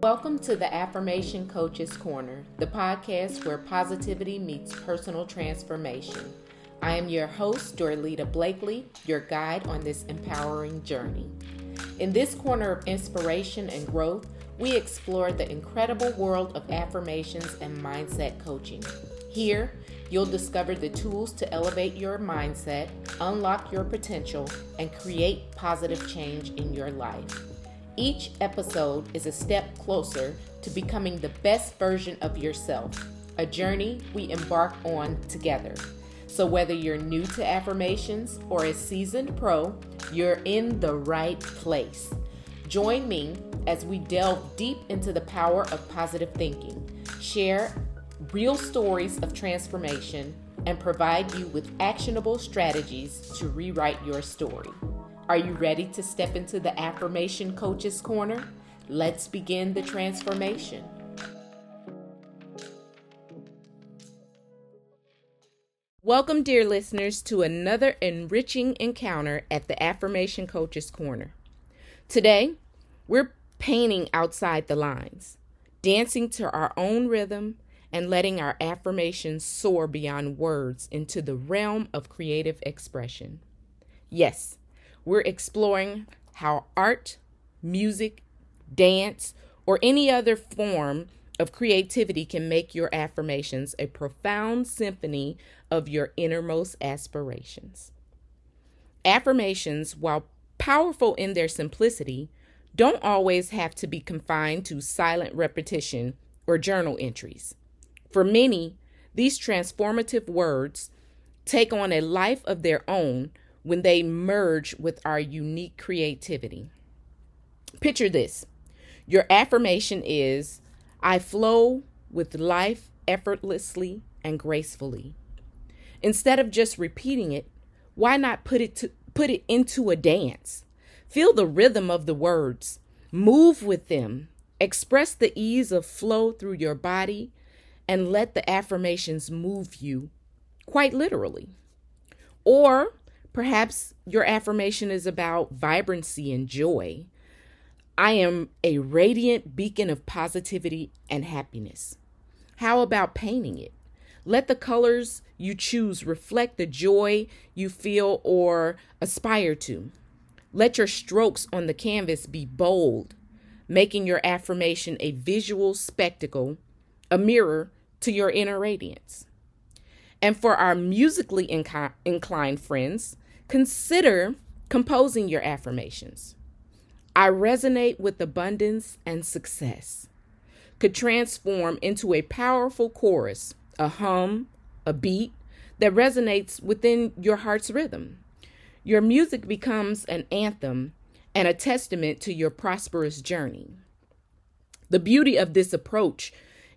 Welcome to the Affirmation Coach's Corner, the podcast where positivity meets personal transformation. I am your host, Dorlita Blakely, your guide on this empowering journey. In this corner of inspiration and growth, we explore the incredible world of affirmations and mindset coaching. Here, you'll discover the tools to elevate your mindset, unlock your potential, and create positive change in your life. Each episode is a step closer to becoming the best version of yourself, a journey we embark on together. So, whether you're new to affirmations or a seasoned pro, you're in the right place. Join me as we delve deep into the power of positive thinking, share real stories of transformation, and provide you with actionable strategies to rewrite your story. Are you ready to step into the Affirmation Coach's Corner? Let's begin the transformation. Welcome, dear listeners, to another enriching encounter at the Affirmation Coach's Corner. Today, we're painting outside the lines, dancing to our own rhythm, and letting our affirmations soar beyond words into the realm of creative expression. Yes, we're exploring how art, music, dance, or any other form of creativity can make your affirmations a profound symphony of your innermost aspirations. Affirmations, while powerful in their simplicity, don't always have to be confined to silent repetition or journal entries. For many, these transformative words take on a life of their own when they merge with our unique creativity. Picture this your affirmation is I flow with life effortlessly and gracefully. Instead of just repeating it, why not put it to, put it into a dance? Feel the rhythm of the words, move with them, express the ease of flow through your body, and let the affirmations move you quite literally. Or Perhaps your affirmation is about vibrancy and joy. I am a radiant beacon of positivity and happiness. How about painting it? Let the colors you choose reflect the joy you feel or aspire to. Let your strokes on the canvas be bold, making your affirmation a visual spectacle, a mirror to your inner radiance. And for our musically inc- inclined friends, consider composing your affirmations. I resonate with abundance and success. Could transform into a powerful chorus, a hum, a beat that resonates within your heart's rhythm. Your music becomes an anthem and a testament to your prosperous journey. The beauty of this approach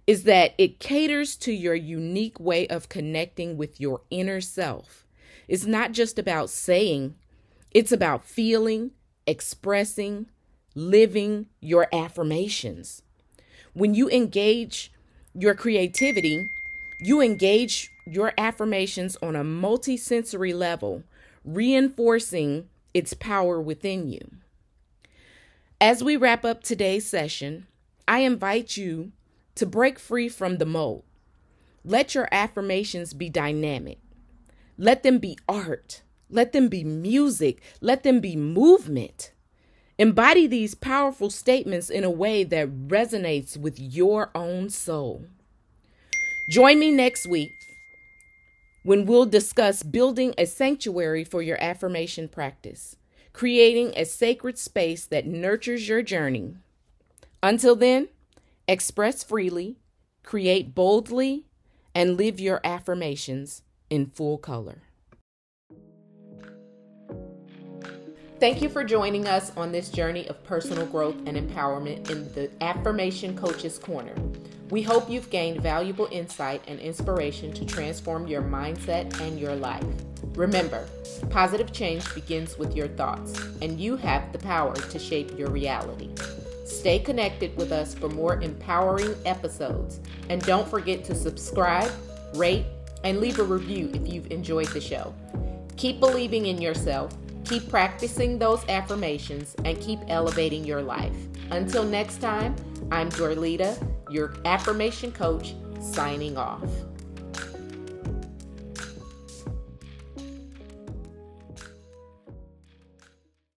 is that it caters to your unique way of connecting with your inner self. It's not just about saying, it's about feeling, expressing, living your affirmations. When you engage your creativity, you engage your affirmations on a multisensory level, reinforcing its power within you. As we wrap up today's session, I invite you to break free from the mold. Let your affirmations be dynamic. Let them be art. Let them be music. Let them be movement. Embody these powerful statements in a way that resonates with your own soul. Join me next week when we'll discuss building a sanctuary for your affirmation practice, creating a sacred space that nurtures your journey. Until then, Express freely, create boldly, and live your affirmations in full color. Thank you for joining us on this journey of personal growth and empowerment in the Affirmation Coach's Corner. We hope you've gained valuable insight and inspiration to transform your mindset and your life. Remember, positive change begins with your thoughts, and you have the power to shape your reality. Stay connected with us for more empowering episodes. And don't forget to subscribe, rate, and leave a review if you've enjoyed the show. Keep believing in yourself, Keep practicing those affirmations and keep elevating your life. Until next time, I'm Dorlita, your affirmation coach, signing off.